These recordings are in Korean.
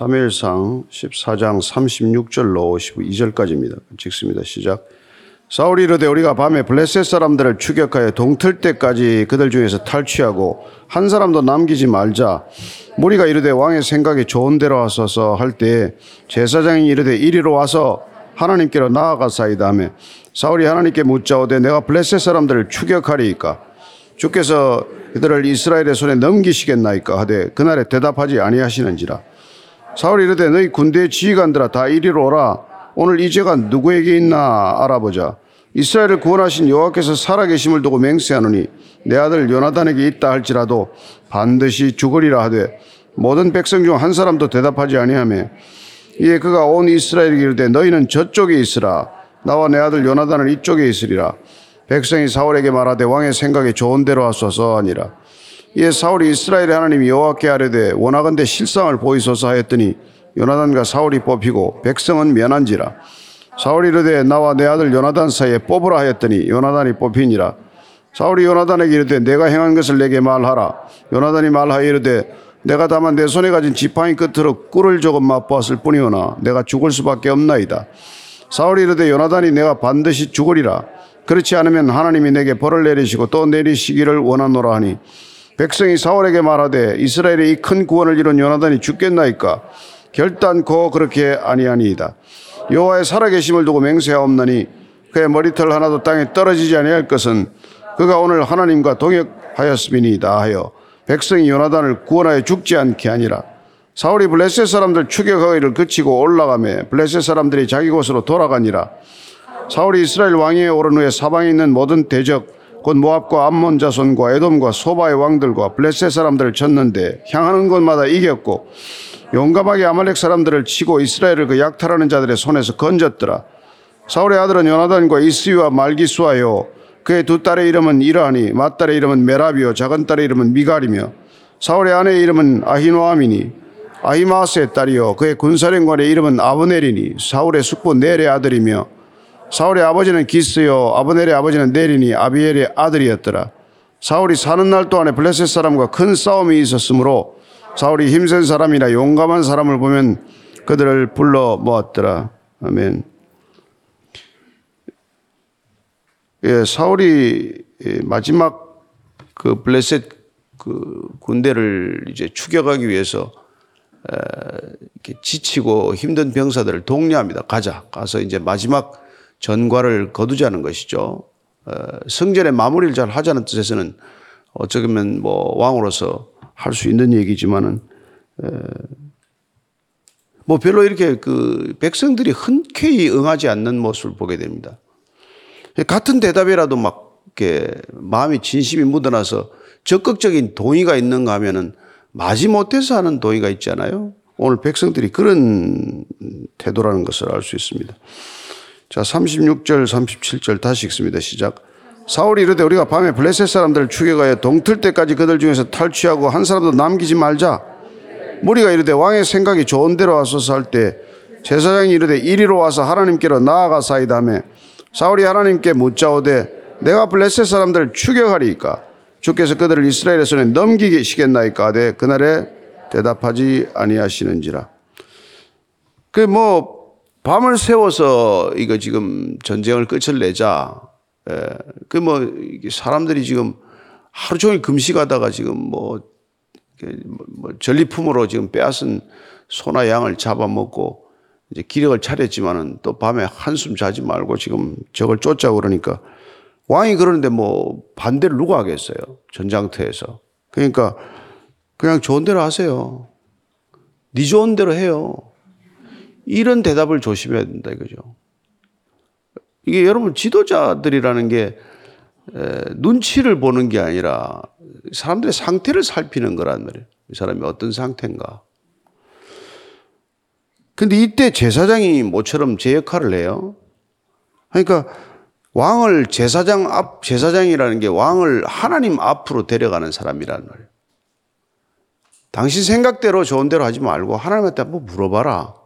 사무엘상 14장 36절로 52절까지입니다. 찍습니다. 시작. 사울이 이르되 우리가 밤에 블레셋 사람들을 추격하여 동틀 때까지 그들 중에서 탈취하고 한 사람도 남기지 말자. 무리가 이르되 왕의 생각이 좋은 대로 하소서 할때 제사장이 이르되 이리로 와서 하나님께로 나아가사이다 하며 사울이 하나님께 묻자오되 내가 블레셋 사람들을 추격하리이까 주께서 그들을 이스라엘의 손에 넘기시겠나이까 하되 그날에 대답하지 아니하시는지라 사울이 이르되 너희 군대의 지휘관들아 다 이리로 오라. 오늘 이 죄가 누구에게 있나 알아보자. 이스라엘을 구원하신 여호와께서 살아계심을 두고 맹세하노니 내 아들 요나단에게 있다 할지라도 반드시 죽으리라 하되 모든 백성 중 한 사람도 대답하지 아니하며 이에 그가 온 이스라엘에게 이르되 너희는 저쪽에 있으라. 나와 내 아들 요나단은 이쪽에 있으리라. 백성이 사울에게 말하되 왕의 생각이 좋은 대로 하소서 하니라 이에 사울이 이스라엘의 하나님 여호와께 아뢰되 원하건대 실상을 보이소서 하였더니 요나단과 사울이 뽑히고 백성은 면한지라. 사울이 이르되 나와 내 아들 요나단 사이에 뽑으라 하였더니 요나단이 뽑히니라. 사울이 요나단에게 이르되 내가 행한 것을 내게 말하라. 요나단이 말하여 이르되 내가 다만 내 손에 가진 지팡이 끝으로 꿀을 조금 맛보았을 뿐이오나 내가 죽을 수밖에 없나이다. 사울이 이르되 요나단이 내가 반드시 죽으리라. 그렇지 않으면 하나님이 내게 벌을 내리시고 또 내리시기를 원하노라 하니 백성이 사울에게 말하되 이스라엘의 이 큰 구원을 이룬 요나단이 죽겠나이까? 결단코 그렇게 아니하니이다. 여호와의 살아계심을 두고 맹세하옵나니 그의 머리털 하나도 땅에 떨어지지 아니할 것은 그가 오늘 하나님과 동역하였음이니이다 하여 백성이 요나단을 구원하여 죽지 않게 하니라. 사울이 블레셋 사람들 추격하기를 그치고 올라가매 블레셋 사람들이 자기 곳으로 돌아가니라. 사울이 이스라엘 왕위에 오른 후에 사방에 있는 모든 대적 곧 모압과 암몬 자손과 에돔과 소바의 왕들과 블레셋 사람들을 쳤는데 향하는 곳마다 이겼고 용감하게 아말렉 사람들을 치고 이스라엘을 그 약탈하는 자들의 손에서 건졌더라. 사울의 아들은 요나단과 이스위와 말기수하여 그의 두 딸의 이름은 이러하니 맏딸의 이름은 메라비요 작은 딸의 이름은 미갈이며 사울의 아내의 이름은 아히노아미니 아히마스의 딸이요 그의 군사령관의 이름은 아브넬이니 사울의 숙부 넬의 아들이며 사울의 아버지는 기스요 아브넬의 아버지는 네린이 아비엘의 아들이었더라. 사울이 사는 날 동안에 블레셋 사람과 큰 싸움이 있었으므로 사울이 힘센 사람이나 용감한 사람을 보면 그들을 불러 모았더라. 아멘. 예, 사울이 마지막 그 블레셋 그 군대를 이제 추격하기 위해서 이렇게 지치고 힘든 병사들을 독려합니다. 가자. 가서 이제 마지막 전과를 거두자는 것이죠. 성전의 마무리를 잘 하자는 뜻에서는 어쩌면 뭐 왕으로서 할 수 있는 얘기지만은 뭐 별로 이렇게 그 백성들이 흔쾌히 응하지 않는 모습을 보게 됩니다. 같은 대답이라도 막 이렇게 마음이 진심이 묻어나서 적극적인 동의가 있는가 하면은 마지 못해서 하는 동의가 있잖아요. 오늘 백성들이 그런 태도라는 것을 알 수 있습니다. 자, 36절, 37절 다시 읽습니다. 시작. 사울이 이르되 우리가 밤에 블레셋 사람들을 추격하여 동틀 때까지 그들 중에서 탈취하고 한 사람도 남기지 말자. 무리가 이르되 왕의 생각이 좋은 대로 와서서 할 때 제사장이 이르되 이리로 와서 하나님께로 나아가사이다 하며 사울이 하나님께 묻자오되 내가 블레셋 사람들을 추격하리이까 주께서 그들을 이스라엘의 손에 넘기시겠나이까 하되 그날에 대답하지 아니하시는지라. 그뭐 밤을 세워서 이거 지금 전쟁을 끝을 내자. 그뭐 사람들이 지금 하루 종일 금식하다가 지금 뭐, 뭐 전리품으로 지금 빼앗은 소나 양을 잡아먹고 이제 기력을 차렸지만은 또 밤에 한숨 자지 말고 지금 적을 쫓자 그러니까 왕이 그러는데 뭐 반대를 누가 하겠어요? 전장터에서. 그러니까 그냥 좋은 대로 하세요. 네 좋은 대로 해요. 이런 대답을 조심해야 된다 이거죠. 이게 여러분 지도자들이라는 게 눈치를 보는 게 아니라 사람들의 상태를 살피는 거란 말이에요. 이 사람이 어떤 상태인가. 근데 이때 제사장이 모처럼 제 역할을 해요. 그러니까 왕을 제사장 앞, 제사장이라는 게 왕을 하나님 앞으로 데려가는 사람이란 말이에요. 당신 생각대로 좋은 대로 하지 말고 하나님한테 한번 물어봐라.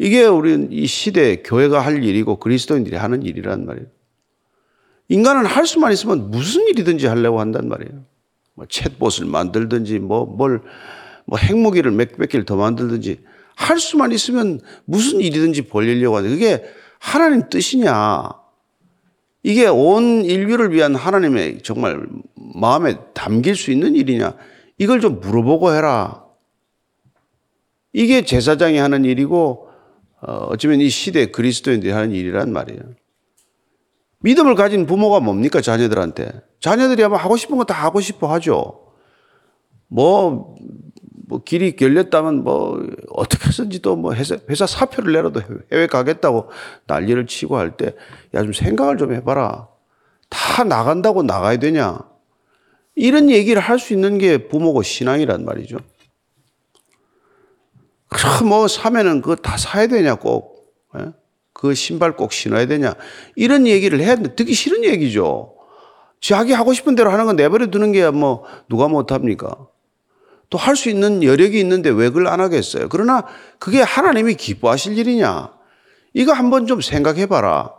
이게 우리 이 시대 교회가 할 일이고 그리스도인들이 하는 일이란 말이에요. 인간은 할 수만 있으면 무슨 일이든지 하려고 한단 말이에요. 뭐 챗봇을 만들든지 뭐 뭘 뭐 핵무기를 몇백 개를 더 만들든지 할 수만 있으면 무슨 일이든지 벌리려고 하는데 그게 하나님 뜻이냐. 이게 온 인류를 위한 하나님의 정말 마음에 담길 수 있는 일이냐. 이걸 좀 물어보고 해라. 이게 제사장이 하는 일이고 어, 어쩌면 이 시대 그리스도인들이 하는 일이란 말이에요. 믿음을 가진 부모가 뭡니까 자녀들한테? 자녀들이 아마 하고 싶은 거 다 하고 싶어 하죠. 뭐, 뭐 길이 열렸다면 뭐 어떻게 해서든지 또 뭐 회사, 회사 사표를 내라도 해외 가겠다고 난리를 치고 할 때 야 좀 생각을 좀 해봐라. 다 나간다고 나가야 되냐? 이런 얘기를 할 수 있는 게 부모고 신앙이란 말이죠. 그럼 뭐 사면은 그거 다 사야 되냐 꼭. 예? 그 신발 꼭 신어야 되냐. 이런 얘기를 해야 되 듣기 싫은 얘기죠. 자기 하고 싶은 대로 하는 건 내버려 두는 게 뭐 누가 못합니까? 또 할 수 있는 여력이 있는데 왜 그걸 안 하겠어요? 그러나 그게 하나님이 기뻐하실 일이냐? 이거 한번 좀 생각해 봐라.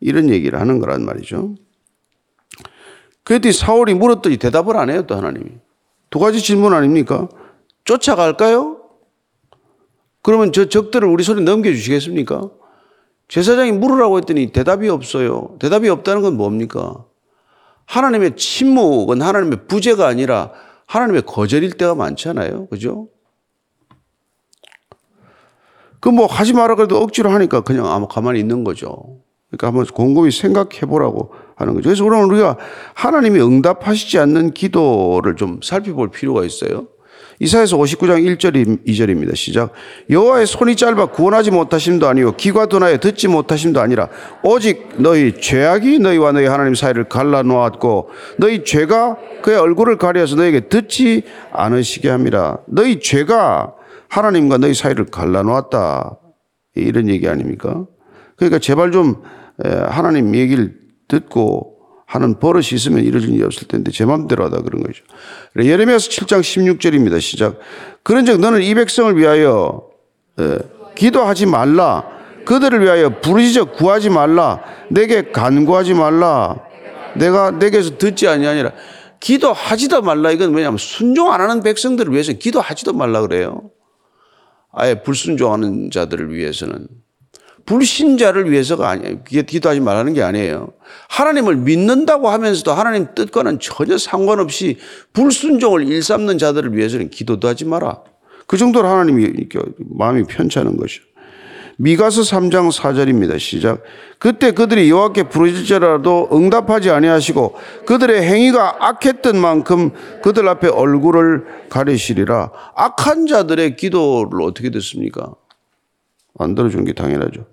이런 얘기를 하는 거란 말이죠. 그랬더니 사울이 물었더니 대답을 안 해요, 또 하나님이. 두 가지 질문 아닙니까? 쫓아갈까요? 그러면 저 적들을 우리 손에 넘겨주시겠습니까? 제사장이 물으라고 했더니 대답이 없어요. 대답이 없다는 건 뭡니까? 하나님의 침묵은 하나님의 부재가 아니라 하나님의 거절일 때가 많잖아요. 그죠? 그 뭐 하지 마라 그래도 억지로 하니까 그냥 아마 가만히 있는 거죠. 그러니까 한번 곰곰이 생각해 보라고 하는 거죠. 그래서 오늘 우리가 하나님이 응답하시지 않는 기도를 좀 살펴볼 필요가 있어요. 이사에서 59장 1절 2절입니다. 시작. 여호와의 손이 짧아 구원하지 못하심도 아니요 귀가 둔하여 듣지 못하심도 아니라 오직 너희 죄악이 너희와 너희 하나님 사이를 갈라 놓았고 너희 죄가 그의 얼굴을 가려서 너에게 듣지 않으시게 함이라. 너희 죄가 하나님과 너희 사이를 갈라 놓았다. 이런 얘기 아닙니까? 그러니까 제발 좀 하나님 얘기를 듣고 하는 버릇이 있으면 이러질 일이 없을 텐데 제 마음대로 하다 그런 거죠. 예레미야서 7장 16절입니다. 시작. 그런즉 너는 이 백성을 위하여 기도하지 말라. 그들을 위하여 부르짖어 구하지 말라. 내게 간구하지 말라. 내가 내게서 듣지 아니하니라. 기도하지도 말라. 이건 왜냐하면 순종 안 하는 백성들을 위해서 기도하지도 말라 그래요. 아예 불순종하는 자들을 위해서는 불신자를 위해서가 아니에요. 기도하지 말라는 게 아니에요. 하나님을 믿는다고 하면서도 하나님 뜻과는 전혀 상관없이 불순종을 일삼는 자들을 위해서는 기도도 하지 마라. 그 정도로 하나님이 마음이 편찮은 것이죠. 미가서 3장 4절입니다. 시작. 그때 그들이 여호와께 부르짖으라도 응답하지 아니하시고 그들의 행위가 악했던 만큼 그들 앞에 얼굴을 가리시리라. 악한 자들의 기도를 어떻게 됐습니까? 안 들어준 게 당연하죠.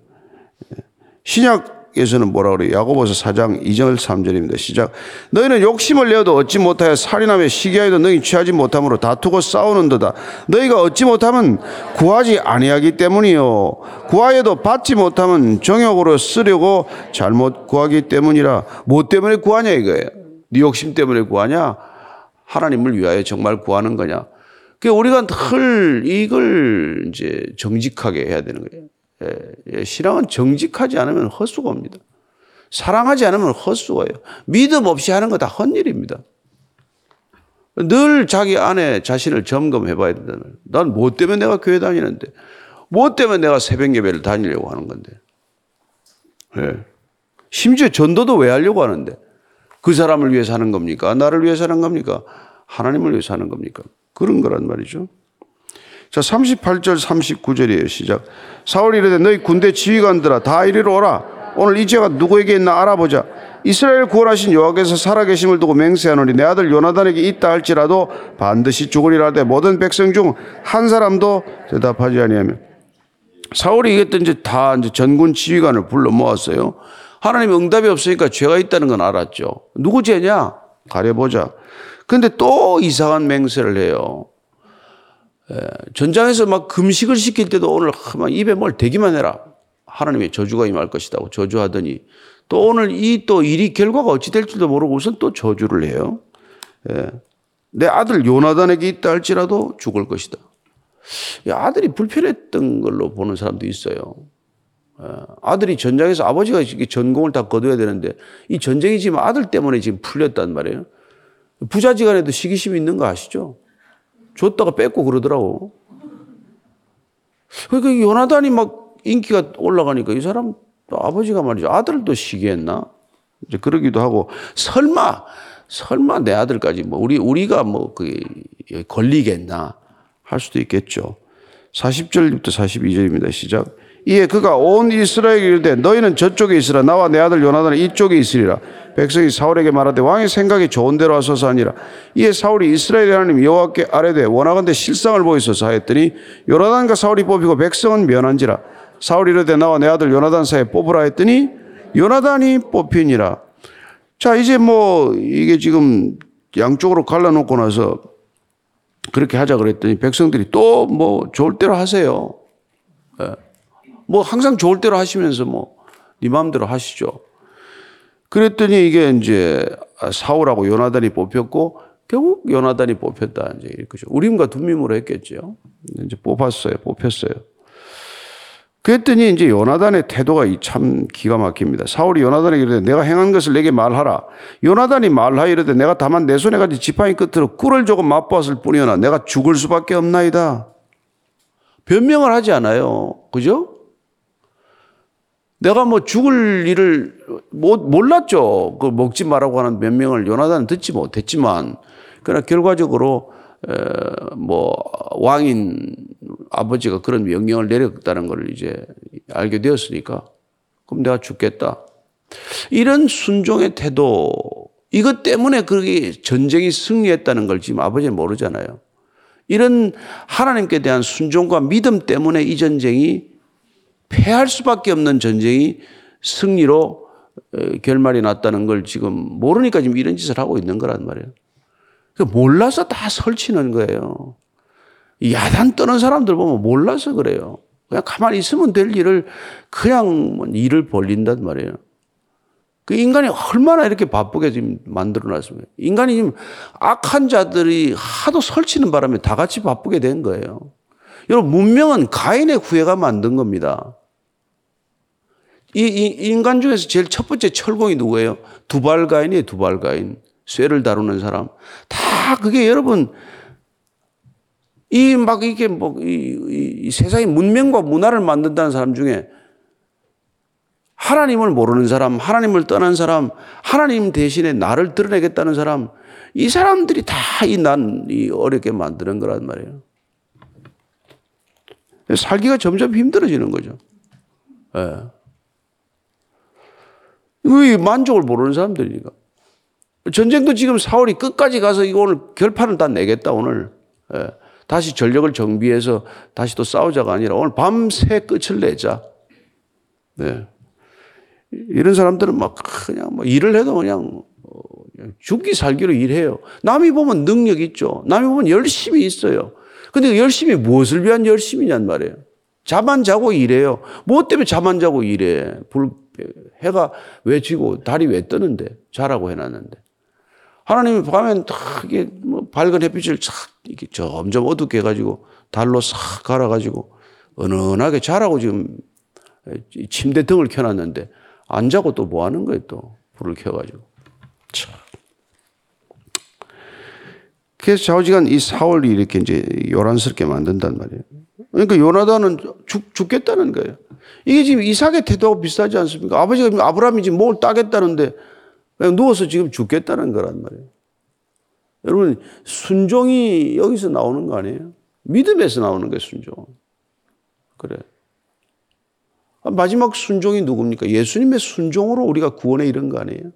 신약에서는 뭐라 그래요? 야고보서 4장 2절 3절입니다. 시작. 너희는 욕심을 내어도 얻지 못하여 살인하며 시기하여도 너희 취하지 못함으로 다투고 싸우는도다. 너희가 얻지 못하면 구하지 아니하기 때문이요. 구하여도 받지 못하면 정욕으로 쓰려고 잘못 구하기 때문이라. 뭐 때문에 구하냐 이거예요. 네 욕심 때문에 구하냐? 하나님을 위하여 정말 구하는 거냐? 그 우리가 늘 이걸 이제 정직하게 해야 되는 거예요. 예, 예, 신앙은 정직하지 않으면 헛수고입니다. 사랑하지 않으면 헛수고예요. 믿음 없이 하는 거 다 헛일입니다. 늘 자기 안에 자신을 점검해 봐야 된다는 난뭐 때문에 내가 교회 다니는데, 뭐 때문에 내가 새벽 예배를 다니려고 하는 건데. 예. 심지어 전도도 왜 하려고 하는데? 그 사람을 위해서 하는 겁니까? 나를 위해서 하는 겁니까? 하나님을 위해서 하는 겁니까? 그런 거란 말이죠. 자, 38절 39절이에요. 시작. 사울이 이르되 너희 군대 지휘관들아 다 이리로 오라. 오늘 이 죄가 누구에게 있나 알아보자. 이스라엘 구원하신 여호와께서 살아계심을 두고 맹세하노니 내 아들 요나단에게 있다 할지라도 반드시 죽으리라 하되 모든 백성 중 한 사람도 대답하지 아니하며 사울이 이겼던 이제 다 이제 전군 지휘관을 불러 모았어요. 하나님 응답이 없으니까 죄가 있다는 건 알았죠. 누구 죄냐? 가려보자. 근데 또 이상한 맹세를 해요. 예, 전장에서 막 금식을 시킬 때도 오늘 막 입에 뭘 대기만 해라. 하나님의 저주가 임할 것이다고 저주하더니 또 오늘 이 또 일이 결과가 어찌 될지도 모르고 우선 또 저주를 해요. 예. 내 아들 요나단에게 있다 할지라도 죽을 것이다. 아들이 불편했던 걸로 보는 사람도 있어요. 예. 아들이 전장에서 아버지가 전공을 다 거둬야 되는데 이 전쟁이 지금 아들 때문에 지금 풀렸단 말이에요. 부자지간에도 시기심이 있는 거 아시죠? 줬다가 뺏고 그러더라고. 그러니까 요나단이 막 인기가 올라가니까 이 사람 아버지가 말이죠. 아들도 시기했나? 이제 그러기도 하고 설마 설마 내 아들까지 뭐 우리 우리가 뭐 그게 걸리겠나 할 수도 있겠죠. 40절부터 42절입니다. 시작. 이에 그가 온 이스라엘에게 이르되 너희는 저쪽에 있으라 나와 내 아들 요나단은 이쪽에 있으리라. 백성이 사울에게 말하되 왕의 생각이 좋은 대로 하소서 하니라. 이에 사울이 이스라엘 하나님 여호와께 아뢰되 원하건대 실상을 보이소서 하였더니 요나단과 사울이 뽑히고 백성은 면한지라. 사울이 이르되 나와 내 아들 요나단 사이에 뽑으라 했더니 요나단이 뽑히니라. 자 이제 뭐 이게 지금 양쪽으로 갈라놓고 나서 그렇게 하자 그랬더니 백성들이 또 뭐 좋을 대로 하세요. 예. 뭐 항상 좋을 대로 하시면서 뭐 네 마음대로 하시죠. 그랬더니 이게 이제 사울하고 요나단이 뽑혔고 결국 요나단이 뽑혔다 이제 이렇게죠. 우림과 둠밈으로 했겠죠. 이제 뽑았어요. 뽑혔어요. 그랬더니 이제 요나단의 태도가 참 기가 막힙니다. 사울이 요나단에게 이르되 내가 행한 것을 내게 말하라. 요나단이 말하여 이르되 내가 다만 내 손에 가진 지팡이 끝으로 꿀을 조금 맛보았을 뿐이오나 내가 죽을 수밖에 없나이다. 변명을 하지 않아요. 그죠? 내가 뭐 죽을 일을 못, 몰랐죠. 그 먹지 말라고 하는 변명을 요나단은 듣지 못했지만, 그러나 결과적으로, 에, 뭐, 왕인 아버지가 그런 명령을 내렸다는 걸 이제 알게 되었으니까, 그럼 내가 죽겠다. 이런 순종의 태도, 이것 때문에 그게 전쟁이 승리했다는 걸 지금 아버지는 모르잖아요. 이런 하나님께 대한 순종과 믿음 때문에 이 전쟁이 패할 수밖에 없는 전쟁이 승리로 결말이 났다는 걸 지금 모르니까 지금 이런 짓을 하고 있는 거란 말이에요. 몰라서 다 설치는 거예요. 야단 떠는 사람들 보면 몰라서 그래요. 그냥 가만히 있으면 될 일을 그냥 뭐 일을 벌린단 말이에요. 그 인간이 얼마나 이렇게 바쁘게 지금 만들어 놨습니까? 인간이 지금 악한 자들이 하도 설치는 바람에 다 같이 바쁘게 된 거예요. 여러분, 문명은 가인의 후예가 만든 겁니다. 이, 이 인간 중에서 제일 첫 번째 철공이 누구예요? 두발 가인이에요, 두발 가인. 쇠를 다루는 사람. 다 그게 여러분, 이 막 이게 뭐, 이, 이 세상의 문명과 문화를 만든다는 사람 중에 하나님을 모르는 사람, 하나님을 떠난 사람, 하나님 대신에 나를 드러내겠다는 사람, 이 사람들이 다 이 난, 이 어렵게 만드는 거란 말이에요. 살기가 점점 힘들어지는 거죠. 예. 왜 만족을 모르는 사람들이니까. 전쟁도 지금 4월이 끝까지 가서 이거 오늘 결판을 다 내겠다, 오늘. 예. 다시 전력을 정비해서 다시 또 싸우자가 아니라 오늘 밤새 끝을 내자. 네. 이런 사람들은 막 그냥 뭐 일을 해도 그냥 죽기 살기로 일해요. 남이 보면 능력 있죠. 남이 보면 열심히 있어요. 근데 열심히 무엇을 위한 열심이냔 말이에요. 잠안 자고 일해요. 뭐 때문에 잠안 자고 일해? 불, 해가 왜 지고 달이 왜 뜨는데? 자라고 해놨는데. 하나님이 밤엔 탁뭐 밝은 햇빛을 착 이렇게 점점 어둡게 해가지고 달로 싹 갈아가지고 은은하게 자라고 지금 침대 등을 켜놨는데 안 자고 또 뭐 하는 거예요 또 불을 켜가지고. 참. 그래서 좌우지간 이 사월이 이렇게 이제 요란스럽게 만든단 말이에요. 그러니까 요나단은 죽, 죽겠다는 거예요. 이게 지금 이삭의 태도하고 비슷하지 않습니까? 아버지가 아브라함이 지금 뭘 따겠다는데 누워서 지금 죽겠다는 거란 말이에요. 여러분, 순종이 여기서 나오는 거 아니에요? 믿음에서 나오는 거예요, 순종. 그래. 아, 마지막 순종이 누굽니까? 예수님의 순종으로 우리가 구원에 이른 거 아니에요?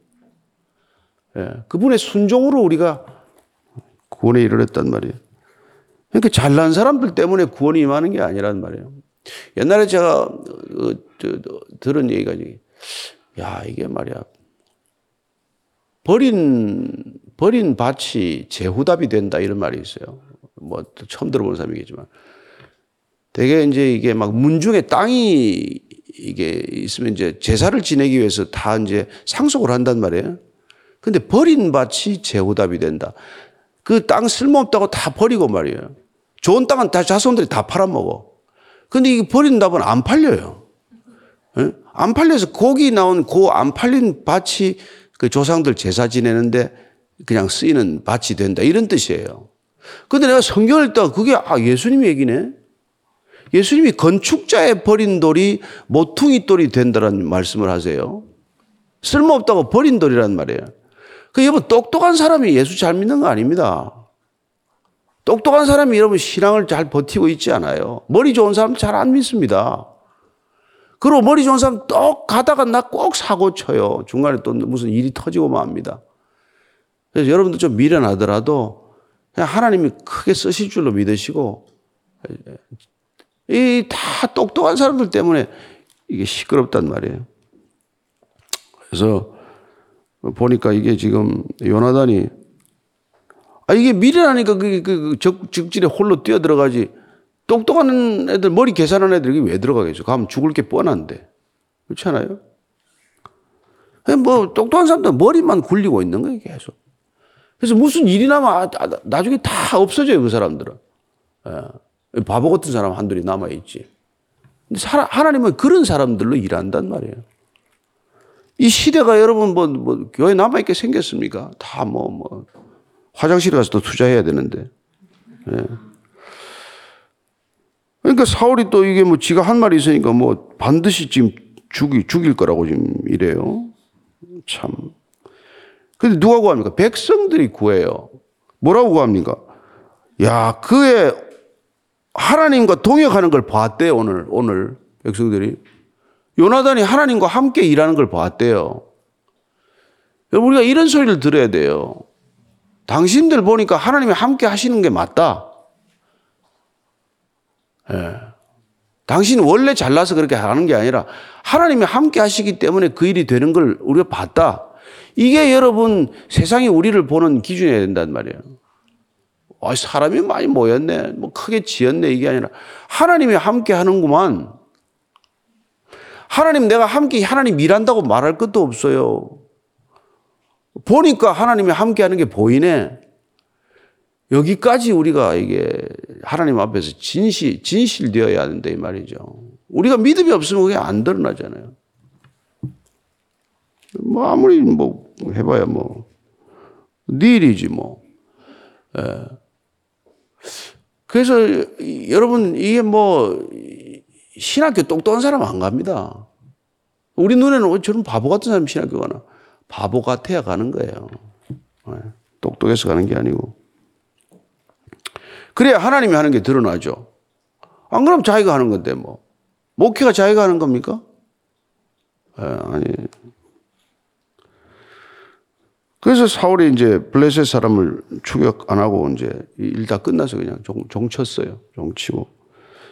예, 그분의 순종으로 우리가 구원에 이르렀단 말이에요. 그러니까 잘난 사람들 때문에 구원이 임하는 게 아니란 말이에요. 옛날에 제가 어, 들은 얘기가 야 이게 말이야 버린 버린 밭이 제후답이 된다 이런 말이 있어요. 뭐 처음 들어본 사람이겠지만 되게 이제 이게 막 문중에 땅이 이게 있으면 이제 제사를 지내기 위해서 다 이제 상속을 한단 말이에요. 근데 버린 밭이 제후답이 된다. 그 땅 쓸모없다고 다 버리고 말이에요. 좋은 땅은 다 자손들이 다 팔아먹어. 근데 이게 버린 답은 안 팔려요. 예? 안 팔려서 고기 나온 그안 팔린 밭이 그 조상들 제사 지내는데 그냥 쓰이는 밭이 된다. 이런 뜻이에요. 근데 내가 성경을 읽다가 그게 아, 예수님 얘기네? 예수님이 건축자의 버린 돌이 모퉁이 돌이 된다는 말씀을 하세요. 쓸모없다고 버린 돌이란 말이에요. 그 여러분 똑똑한 사람이 예수 잘 믿는 거 아닙니다. 똑똑한 사람이 여러분 신앙을 잘 버티고 있지 않아요. 머리 좋은 사람 잘 안 믿습니다. 그리고 머리 좋은 사람 똑 가다가 나 꼭 사고 쳐요. 중간에 또 무슨 일이 터지고 맙니다. 그래서 여러분들 좀 미련하더라도 그냥 하나님이 크게 쓰실 줄로 믿으시고 이 다 똑똑한 사람들 때문에 이게 시끄럽단 말이에요. 그래서 보니까 이게 지금 요나단이 아 이게 미련하니까 그, 그, 그 홀로 뛰어 들어가지 똑똑한 애들 머리 계산하는 애들이 왜 들어가겠어? 가면 죽을 게 뻔한데 그렇지 않아요? 뭐 똑똑한 사람들 머리만 굴리고 있는 거예요 계속. 그래서 무슨 일이 나면 아, 아, 나중에 다 없어져요 그 사람들은. 예. 바보 같은 사람 한둘이 남아 있지. 하나님은 그런 사람들로 일한단 말이에요. 이 시대가 여러분 뭐, 뭐 교회 남아 있게 생겼습니까? 다 뭐 뭐 화장실에 가서 또 투자해야 되는데. 예. 그러니까 사울이 또 이게 뭐 지가 한 말이 있으니까 뭐 반드시 지금 죽이, 죽일 거라고 지금 이래요. 참. 근데 누가 구합니까? 백성들이 구해요. 뭐라고 구합니까? 야, 그의 하나님과 동역하는 걸 봤대요, 오늘, 오늘. 백성들이. 요나단이 하나님과 함께 일하는 걸 봤대요. 우리가 이런 소리를 들어야 돼요. 당신들 보니까 하나님이 함께 하시는 게 맞다. 예. 당신 원래 잘나서 그렇게 하는 게 아니라 하나님이 함께 하시기 때문에 그 일이 되는 걸 우리가 봤다. 이게 여러분 세상이 우리를 보는 기준이어야 된단 말이에요. 아, 사람이 많이 모였네. 뭐 크게 지었네. 이게 아니라 하나님이 함께 하는구만. 하나님 내가 함께 하나님 일한다고 말할 것도 없어요. 보니까 하나님이 함께 하는 게 보이네. 여기까지 우리가 이게 하나님 앞에서 진실, 진실되어야 하는데 이 말이죠. 우리가 믿음이 없으면 그게 안 드러나잖아요. 뭐 아무리 뭐 해봐야 뭐, 네 일이지 뭐. 예. 그래서 여러분 이게 뭐 신학교 똑똑한 사람 안 갑니다. 우리 눈에는 저런 바보 같은 사람 신학교 가나. 바보 같아야 가는 거예요. 예. 똑똑해서 가는 게 아니고. 그래야 하나님이 하는 게 드러나죠. 안 그러면 자기가 하는 건데 뭐. 목회가 자기가 하는 겁니까? 에, 아니. 그래서 사울이 이제 블레셋 사람을 추격 안 하고 이제 일 다 끝나서 그냥 종, 종 쳤어요. 종 치고.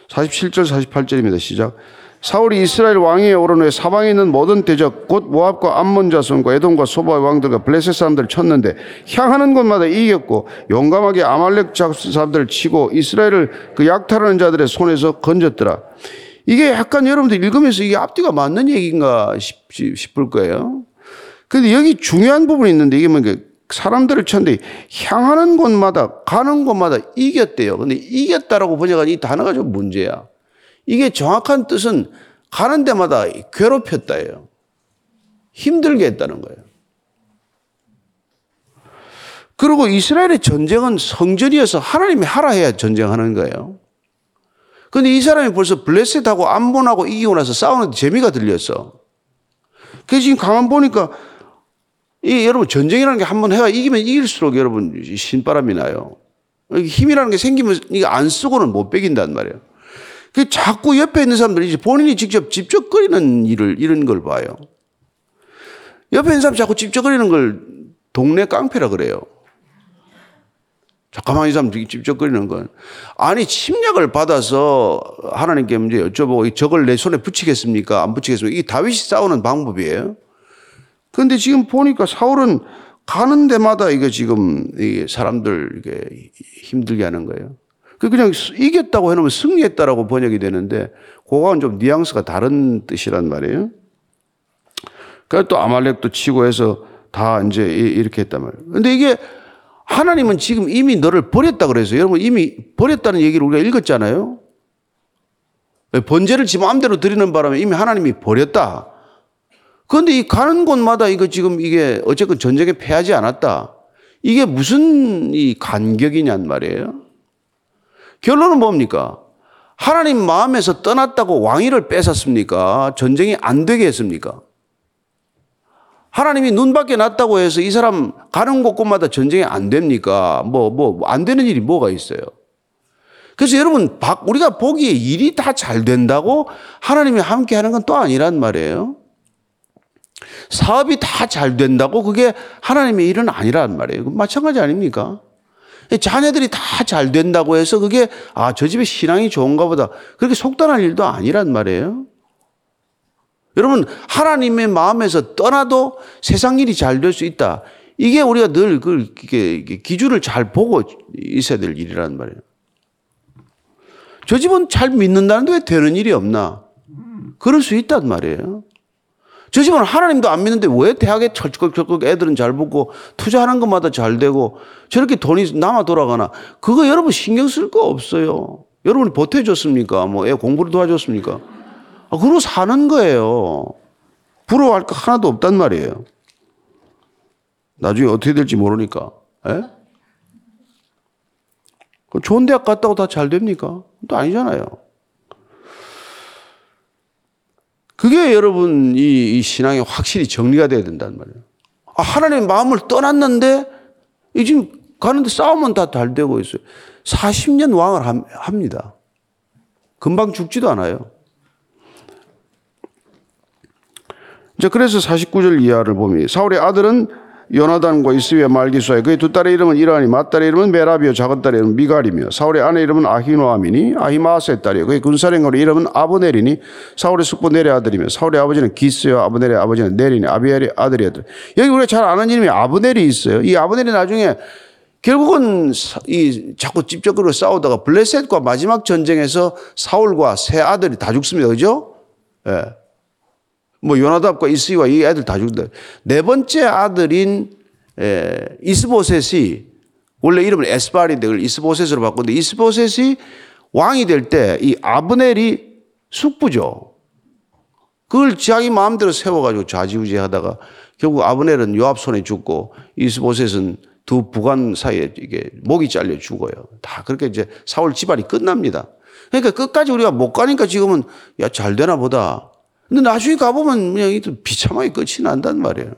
47절 48절입니다. 시작. 사울이 이스라엘 왕위에 오른 후에 사방에 있는 모든 대적 곧 모압과 암몬 자손과 에돔과 소바의 왕들과 블레셋 사람들을 쳤는데 향하는 곳마다 이겼고 용감하게 아말렉 사람들을 치고 이스라엘을 그 약탈하는 자들의 손에서 건졌더라. 이게 약간 여러분들 읽으면서 이게 앞뒤가 맞는 얘기인가 싶을 거예요. 근데 여기 중요한 부분이 있는데 이게 뭐 사람들을 쳤는데 향하는 곳마다 가는 곳마다 이겼대요. 근데 이겼다라고 번역한 이 단어가 좀 문제야. 이게 정확한 뜻은 가는 데마다 괴롭혔다예요. 힘들게 했다는 거예요. 그리고 이스라엘의 전쟁은 성전이어서 하나님이 하라 해야 전쟁하는 거예요. 근데 이 사람이 벌써 블레셋하고 암본하고 이기고 나서 싸우는 재미가 들렸어. 그래서 지금 가만 보니까 이 여러분 전쟁이라는 게 한 번 해가 이기면 이길수록 여러분 신바람이 나요. 힘이라는 게 생기면 이게 안 쓰고는 못 베긴단 말이에요. 그 자꾸 옆에 있는 사람들이 본인이 직접 집적거리는 일을 이런 걸 봐요. 옆에 있는 사람이 자꾸 집적거리는 걸 동네 깡패라 그래요. 잠깐만 이 사람 집적거리는 건 아니 침략을 받아서 하나님께 이제 여쭤보고 저걸 내 손에 붙이겠습니까? 안 붙이겠습니까? 이게 다윗이 싸우는 방법이에요. 그런데 지금 보니까 사울은 가는 데마다 이게 지금 사람들 이게 힘들게 하는 거예요. 그 그냥 이겼다고 해놓으면 승리했다라고 번역이 되는데 그거는 좀 뉘앙스가 다른 뜻이란 말이에요. 그러니까 또 아말렉도 치고 해서 다 이제 이렇게 했단 말이에요. 근데 이게 하나님은 지금 이미 너를 버렸다 그래서 여러분 이미 버렸다는 얘기를 우리가 읽었잖아요. 번제를 지 마음대로 드리는 바람에 이미 하나님이 버렸다. 그런데 이 가는 곳마다 이거 지금 이게 어쨌건 전쟁에 패하지 않았다. 이게 무슨 이 간격이냔 말이에요. 결론은 뭡니까? 하나님 마음에서 떠났다고 왕위를 뺏었습니까? 전쟁이 안 되게 했습니까? 하나님이 눈 밖에 났다고 해서 이 사람 가는 곳곳마다 전쟁이 안 됩니까? 뭐, 뭐, 안 되는 일이 뭐가 있어요? 그래서 여러분, 우리가 보기에 일이 다 잘 된다고 하나님이 함께 하는 건 또 아니란 말이에요. 사업이 다 잘 된다고 그게 하나님의 일은 아니란 말이에요. 마찬가지 아닙니까? 자녀들이 다 잘 된다고 해서 그게 아, 저 집에 신앙이 좋은가 보다. 그렇게 속단할 일도 아니란 말이에요. 여러분, 하나님의 마음에서 떠나도 세상 일이 잘 될 수 있다. 이게 우리가 늘 그 기준을 잘 보고 있어야 될 일이란 말이에요. 저 집은 잘 믿는다는데 왜 되는 일이 없나? 그럴 수 있단 말이에요. 저 집은 하나님도 안 믿는데 왜 대학에 철컥철컥 애들은 잘 붙고 투자하는 것마다 잘 되고 저렇게 돈이 남아 돌아가나? 그거 여러분 신경 쓸 거 없어요. 여러분이 보태줬습니까? 뭐 애 공부를 도와줬습니까? 아, 그러고 사는 거예요. 부러워할 거 하나도 없단 말이에요. 나중에 어떻게 될지 모르니까. 에? 예? 좋은 대학 갔다고 다 잘 됩니까? 또 아니잖아요. 그게 여러분 이, 이 신앙이 확실히 정리가 돼야 된단 말이에요. 아, 하나님의 마음을 떠났는데 지금 가는데 싸움은 다 잘 되고 있어요. 40년 왕을 합니다. 금방 죽지도 않아요. 자, 그래서 49절 이하를 보면 사울의 아들은 요나단과 이스위의 말기수에 그의 두 딸의 이름은 이라니 맏딸의 이름은 메라비요 작은 딸의 이름은 미갈이며 사울의 아내 이름은 아히노아미니 아히마스의 딸이요 그의 군사령관의 이름은 아브넬이니 사울의 숙부 넬의 아들이며 사울의 아버지는 기스요 아브넬의 아버지는 넬이니 아비엘의 아들이었더 여기 우리가 잘 아는 이름이 아브넬이 있어요 이 아브넬이 나중에 결국은 이 자꾸 집적으로 싸우다가 블레셋과 마지막 전쟁에서 사울과 세 아들이 다 죽습니다 그죠? 예. 뭐 요나답과 이스이와 이 애들 다 죽는다. 네 번째 아들인 에, 이스보셋이 원래 이름은 에스바리인데 그걸 이스보셋으로 바꿨는데 이스보셋이 왕이 될 때 이 아브넬이 숙부죠. 그걸 자기 마음대로 세워가지고 좌지우지 하다가 결국 아브넬은 요압 손에 죽고 이스보셋은 두 부관 사이에 이게 목이 잘려 죽어요. 다 그렇게 이제 사울 집안이 끝납니다. 그러니까 끝까지 우리가 못 가니까 지금은 야, 잘 되나 보다. 근데 나중에 가보면 그냥 비참하게 끝이 난단 말이에요.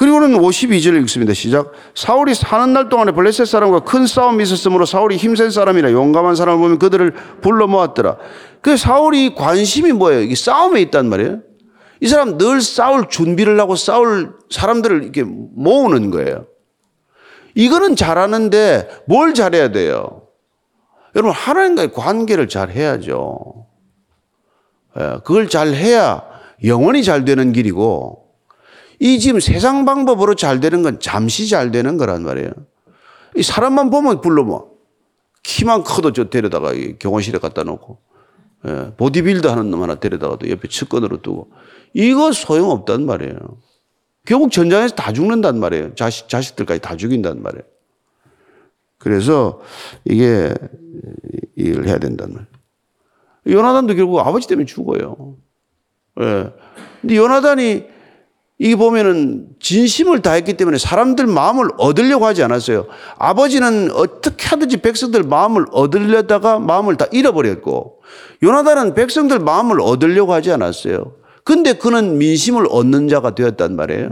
그리고는 52절 읽습니다. 시작. 사울이 사는 날 동안에 블레셋 사람과 큰 싸움이 있었으므로 사울이 힘센 사람이라 용감한 사람을 보면 그들을 불러 모았더라. 그 사울이 관심이 뭐예요? 이 싸움에 있단 말이에요. 이 사람 늘 싸울 준비를 하고 싸울 사람들을 이렇게 모으는 거예요. 이거는 잘하는데 뭘 잘해야 돼요? 여러분, 하나님과의 관계를 잘 해야죠. 예, 그걸 잘 해야 영원히 잘 되는 길이고 이 지금 세상 방법으로 잘 되는 건 잠시 잘 되는 거란 말이에요. 이 사람만 보면 불러 뭐 키만 커도 저 데려다가 경호실에 갖다 놓고 예, 보디빌더 하는 놈 하나 데려다가도 옆에 측근으로 두고 이거 소용없단 말이에요. 결국 전장에서 다 죽는단 말이에요. 자식, 자식들까지 다 죽인단 말이에요. 그래서 이게 일을 해야 된단 말이에요. 요나단도 결국 아버지 때문에 죽어요. 예. 근데 요나단이 이게 보면은 진심을 다했기 때문에 사람들 마음을 얻으려고 하지 않았어요. 아버지는 어떻게 하든지 백성들 마음을 얻으려다가 마음을 다 잃어버렸고, 요나단은 백성들 마음을 얻으려고 하지 않았어요. 근데 그는 민심을 얻는 자가 되었단 말이에요.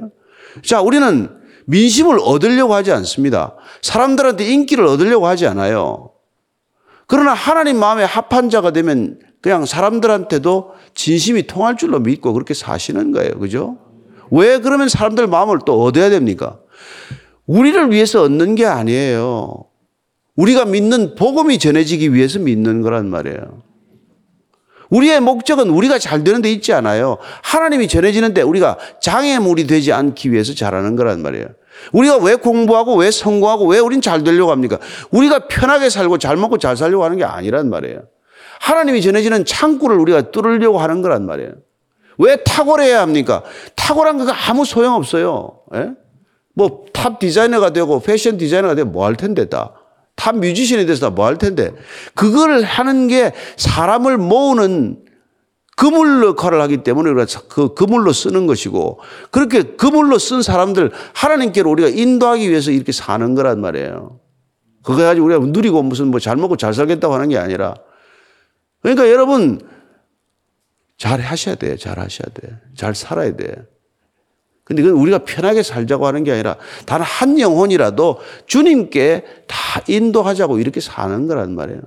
자, 우리는 민심을 얻으려고 하지 않습니다. 사람들한테 인기를 얻으려고 하지 않아요. 그러나 하나님 마음에 합한 자가 되면 그냥 사람들한테도 진심이 통할 줄로 믿고 그렇게 사시는 거예요. 그죠? 왜 그러면 사람들 마음을 또 얻어야 됩니까? 우리를 위해서 얻는 게 아니에요. 우리가 믿는 복음이 전해지기 위해서 믿는 거란 말이에요. 우리의 목적은 우리가 잘 되는 데 있지 않아요. 하나님이 전해지는데 우리가 장애물이 되지 않기 위해서 잘하는 거란 말이에요. 우리가 왜 공부하고 왜 성공하고 왜 우린 잘 되려고 합니까? 우리가 편하게 살고 잘 먹고 잘 살려고 하는 게 아니란 말이에요. 하나님이 전해지는 창구를 우리가 뚫으려고 하는 거란 말이에요. 왜 탁월해야 합니까? 탁월한 거가 아무 소용 없어요. 예? 뭐 top 디자이너가 되고 패션 디자이너가 되고 뭐할 텐데 다. top 뮤지션이 돼서 뭐할 텐데. 그걸 하는 게 사람을 모으는 그물 역할을 하기 때문에 우리가 그 그물로 쓰는 것이고 그렇게 그물로 쓴 사람들 하나님께로 우리가 인도하기 위해서 이렇게 사는 거란 말이에요. 그거 가지고 우리가 누리고 무슨 뭐 잘 먹고 잘 살겠다고 하는 게 아니라 그러니까 여러분 잘 하셔야 돼. 잘 하셔야 돼. 잘 살아야 돼. 근데 그건 우리가 편하게 살자고 하는 게 아니라 단 한 영혼이라도 주님께 다 인도하자고 이렇게 사는 거란 말이에요.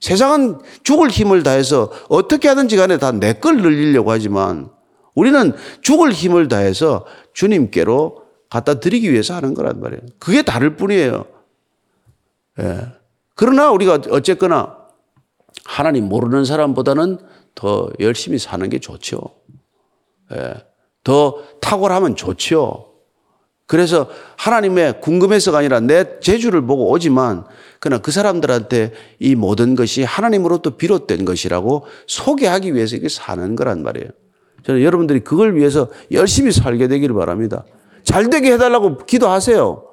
세상은 죽을 힘을 다해서 어떻게 하든지 간에 다 내 걸 늘리려고 하지만 우리는 죽을 힘을 다해서 주님께로 갖다 드리기 위해서 하는 거란 말이에요. 그게 다를 뿐이에요. 예. 그러나 우리가 어쨌거나 하나님 모르는 사람보다는 더 열심히 사는 게 좋죠. 예. 더 탁월하면 좋죠. 그래서 하나님의 궁금해서가 아니라 내 재주를 보고 오지만 그러나 그 사람들한테 이 모든 것이 하나님으로부터 비롯된 것이라고 소개하기 위해서 이렇게 사는 거란 말이에요. 저는 여러분들이 그걸 위해서 열심히 살게 되기를 바랍니다. 잘 되게 해달라고 기도하세요.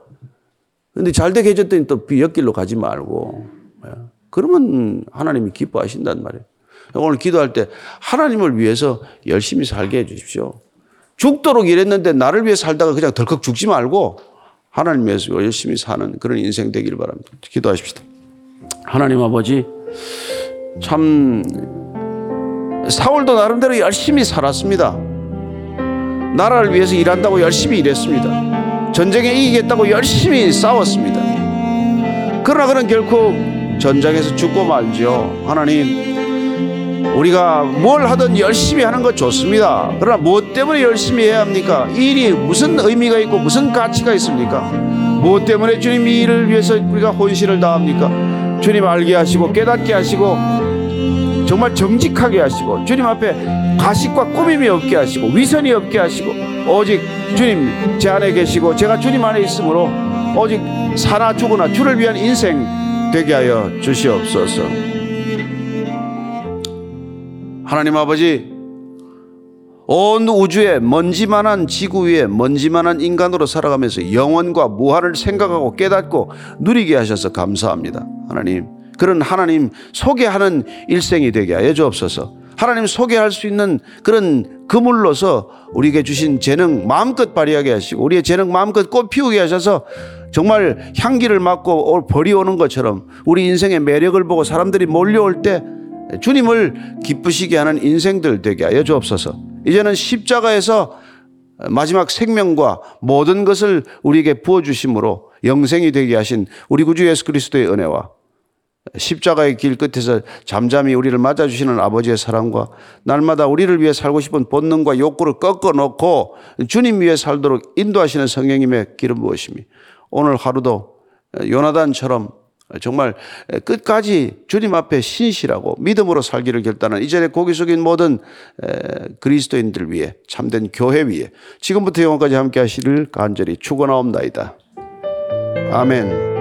근데 잘 되게 해줬더니 또 옆길로 가지 말고. 예. 그러면 하나님이 기뻐하신단 말이에요. 오늘 기도할 때 하나님을 위해서 열심히 살게 해 주십시오. 죽도록 일했는데 나를 위해 살다가 그냥 덜컥 죽지 말고 하나님 위해서 열심히 사는 그런 인생 되기를 바랍니다. 기도하십시다. 하나님 아버지, 참, 사울도 나름대로 열심히 살았습니다. 나라를 위해서 일한다고 열심히 일했습니다. 전쟁에 이기겠다고 열심히 싸웠습니다. 그러나 그는 결코 전장에서 죽고 말죠. 하나님, 우리가 뭘 하든 열심히 하는 것 좋습니다. 그러나 무엇 때문에 열심히 해야 합니까? 이 일이 무슨 의미가 있고 무슨 가치가 있습니까? 무엇 때문에 주님 이 일을 위해서 우리가 혼신을 다합니까? 주님 알게 하시고 깨닫게 하시고 정말 정직하게 하시고 주님 앞에 가식과 꾸밈이 없게 하시고 위선이 없게 하시고 오직 주님 제 안에 계시고 제가 주님 안에 있으므로 오직 사나 죽으나 주를 위한 인생 되게 하여 주시옵소서. 하나님 아버지, 온 우주에 먼지만한 지구 위에 먼지만한 인간으로 살아가면서 영원과 무한을 생각하고 깨닫고 누리게 하셔서 감사합니다. 하나님, 그런 하나님 소개하는 일생이 되게 하여 주옵소서. 하나님 소개할 수 있는 그런 그물로서 우리에게 주신 재능 마음껏 발휘하게 하시고 우리의 재능 마음껏 꽃 피우게 하셔서 정말 향기를 맡고 벌이 오는 것처럼 우리 인생의 매력을 보고 사람들이 몰려올 때 주님을 기쁘시게 하는 인생들 되게 하여 주옵소서. 이제는 십자가에서 마지막 생명과 모든 것을 우리에게 부어 주심으로 영생이 되게 하신 우리 구주 예수 그리스도의 은혜와 십자가의 길 끝에서 잠잠히 우리를 맞아주시는 아버지의 사랑과 날마다 우리를 위해 살고 싶은 본능과 욕구를 꺾어 놓고 주님 위해 살도록 인도하시는 성령님의 기름 부으심이 오늘 하루도 요나단처럼 정말 끝까지 주님 앞에 신실하고 믿음으로 살기를 결단한 이전에 고기 속인 모든 그리스도인들 위해 참된 교회 위에 지금부터 영원까지 함께 하시를 간절히 축원하옵나이다. 아멘.